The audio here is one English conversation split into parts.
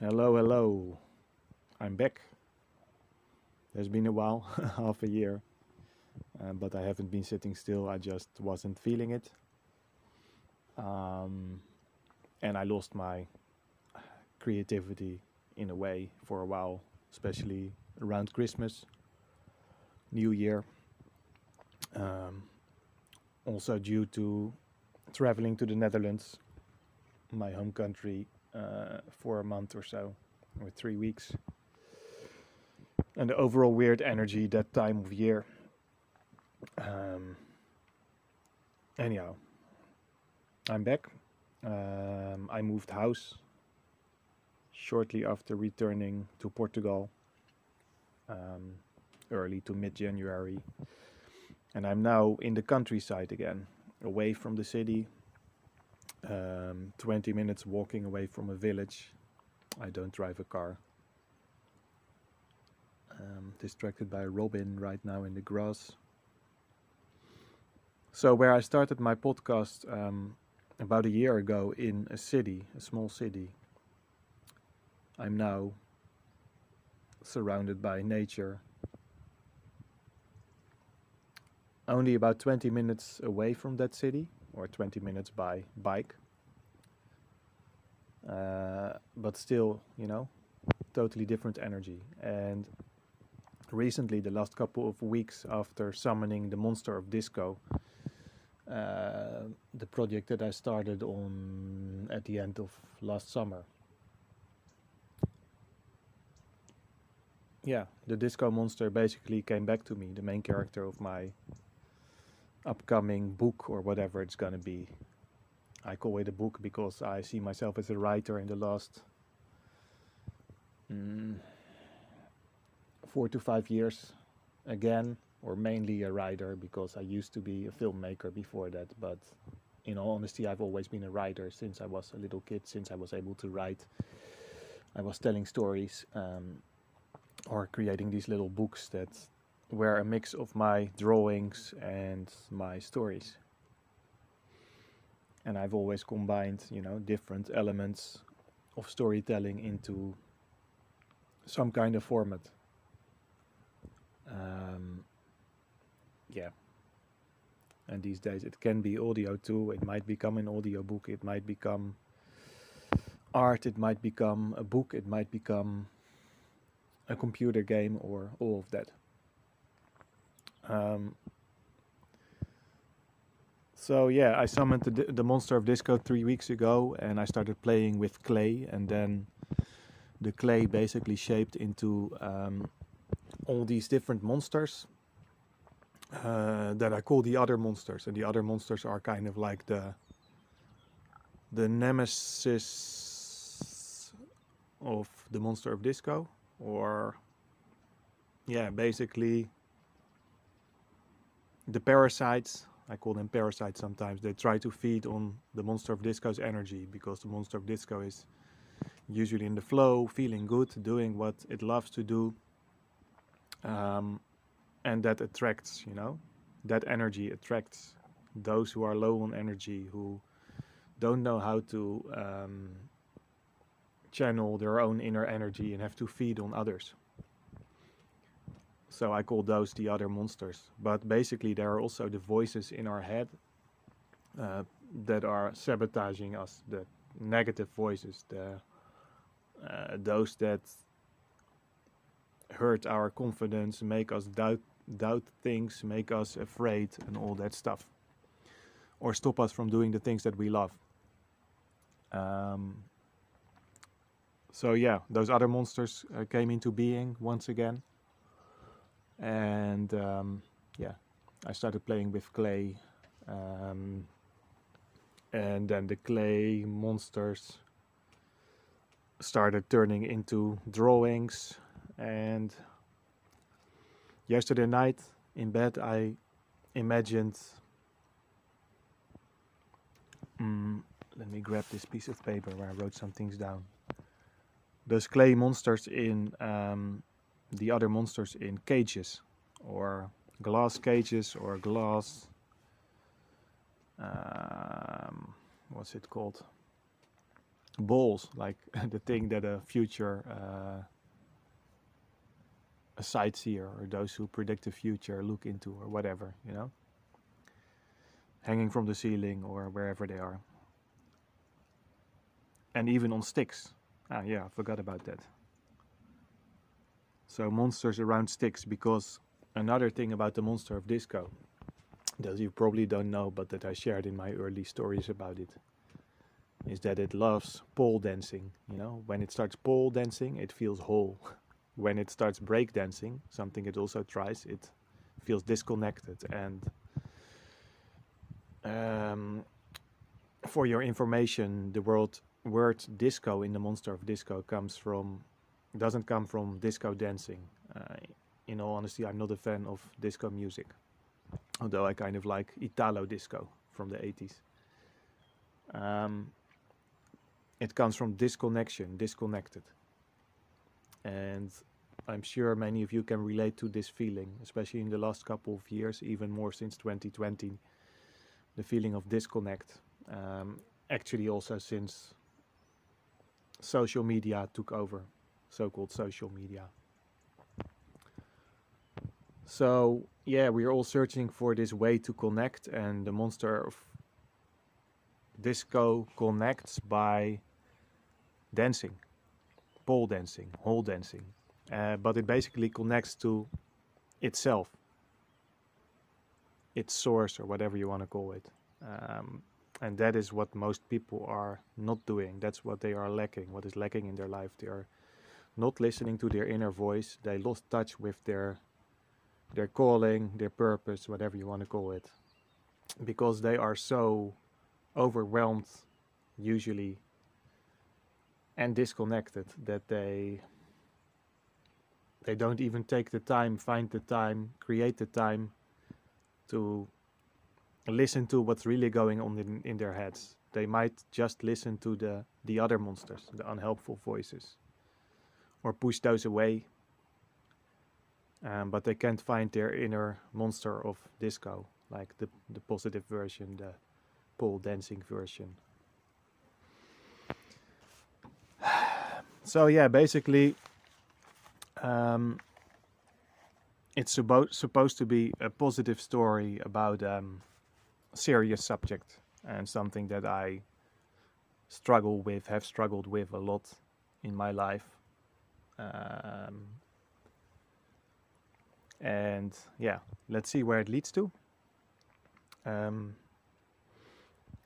Hello, hello. I'm back. There's been a while, half a year, uh, but I haven't been sitting still. I just wasn't feeling it. Um, and I lost my creativity in a way for a while, especially around Christmas, New Year. Um, also, due to traveling to the Netherlands, my home country, uh, for a month or so, or three weeks. And the overall weird energy that time of year. Um, anyhow, I'm back. Um, I moved house shortly after returning to Portugal, um, early to mid January. And I'm now in the countryside again, away from the city, um, 20 minutes walking away from a village. I don't drive a car. Um, distracted by a Robin right now in the grass. So, where I started my podcast um, about a year ago in a city, a small city, I'm now surrounded by nature. Only about 20 minutes away from that city, or 20 minutes by bike. Uh, but still, you know, totally different energy. And recently, the last couple of weeks after summoning the monster of disco, uh, the project that I started on at the end of last summer. Yeah, the disco monster basically came back to me, the main character of my upcoming book or whatever it's gonna be. I call it a book because I see myself as a writer in the last mm, four to five years again, or mainly a writer because I used to be a filmmaker before that. But in all honesty, I've always been a writer since I was a little kid, since I was able to write. I was telling stories um, or creating these little books that were a mix of my drawings and my stories. And I've always combined, you know, different elements of storytelling into some kind of format. Um, yeah. And these days it can be audio too. It might become an audio book. It might become art. It might become a book. It might become a computer game or all of that. Um, so yeah, I summoned the, the monster of disco three weeks ago, and I started playing with clay, and then the clay basically shaped into um, all these different monsters uh, that I call the other monsters, and the other monsters are kind of like the the nemesis of the monster of disco, or yeah, basically the parasites I call them parasites sometimes. They try to feed on the monster of disco's energy because the monster of disco is usually in the flow, feeling good, doing what it loves to do. Um, and that attracts, you know, that energy attracts those who are low on energy, who don't know how to um, channel their own inner energy and have to feed on others. So I call those the other monsters. But basically, there are also the voices in our head uh, that are sabotaging us, the negative voices, the uh, those that hurt our confidence, make us doubt doubt things, make us afraid, and all that stuff, or stop us from doing the things that we love. Um, so yeah, those other monsters uh, came into being once again and um, yeah, I started playing with clay, um, and then the clay monsters started turning into drawings. And yesterday night in bed, I imagined. Um, let me grab this piece of paper where I wrote some things down. Those clay monsters in um, the other monsters in cages or glass cages or glass um, what's it called balls, like the thing that a future uh, a sightseer or those who predict the future look into or whatever, you know, hanging from the ceiling or wherever they are, and even on sticks. Ah, yeah, I forgot about that. So monsters around sticks because another thing about the monster of disco that you probably don't know but that I shared in my early stories about it is that it loves pole dancing. You know, when it starts pole dancing, it feels whole. when it starts break dancing, something it also tries, it feels disconnected. And um, for your information, the word word disco in the monster of disco comes from doesn't come from disco dancing. Uh, in all honesty, I'm not a fan of disco music, although I kind of like Italo disco from the 80s. Um, it comes from disconnection, disconnected. And I'm sure many of you can relate to this feeling, especially in the last couple of years, even more since 2020. The feeling of disconnect. Um, actually, also since social media took over, so called social media. So, yeah, we're all searching for this way to connect, and the monster of disco connects by dancing, pole dancing, hole dancing, uh, but it basically connects to itself, its source, or whatever you want to call it. Um, and that is what most people are not doing. That's what they are lacking, what is lacking in their life. They are not listening to their inner voice. They lost touch with their their calling, their purpose, whatever you want to call it, because they are so overwhelmed usually and disconnected that they they don't even take the time find the time create the time to listen to what's really going on in, in their heads they might just listen to the the other monsters the unhelpful voices or push those away um, but they can't find their inner monster of disco like the the positive version the pole dancing version. So yeah, basically, um, it's suppo- supposed to be a positive story about um, a serious subject and something that I struggle with, have struggled with a lot in my life. Um, and yeah, let's see where it leads to. Um,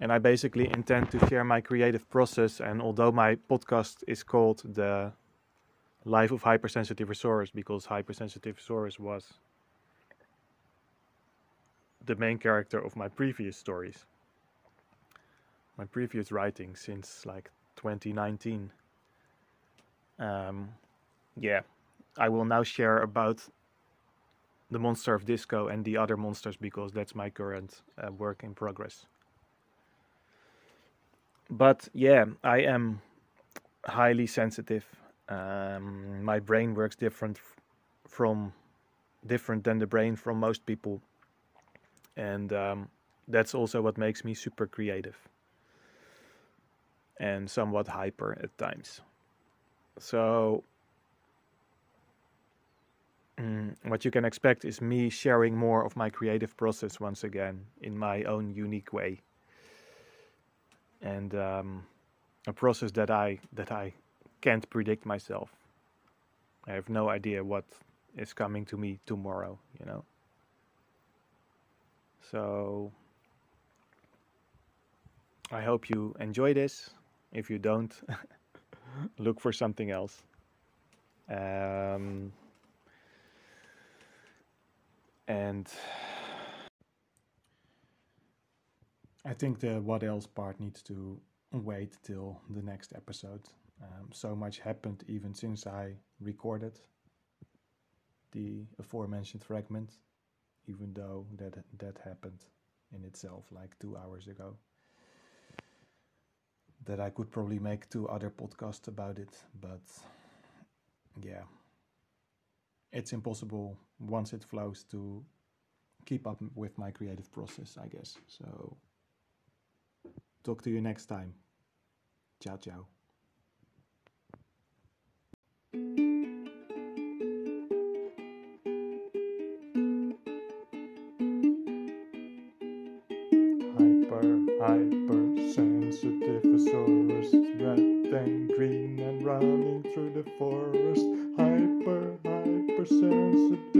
and I basically intend to share my creative process. And although my podcast is called the Life of Hypersensitive Resource, because Hypersensitive Resource was the main character of my previous stories, my previous writing since like 2019. Um, yeah, I will now share about the monster of disco and the other monsters because that's my current uh, work in progress but yeah, I am highly sensitive. Um, my brain works different from different than the brain from most people, and um, that's also what makes me super creative and somewhat hyper at times. So. Mm, what you can expect is me sharing more of my creative process once again in my own unique way and um, a process that I that I can't predict myself. I have no idea what is coming to me tomorrow, you know. So I hope you enjoy this. If you don't, look for something else. Um, and I think the what else part needs to wait till the next episode. Um, so much happened even since I recorded the aforementioned fragment, even though that that happened in itself like two hours ago. That I could probably make two other podcasts about it, but yeah, it's impossible once it flows to keep up with my creative process, I guess. So, talk to you next time. Ciao, ciao. Hyper, hypersensitive, a red and green and running through the forest. Hypersensitive.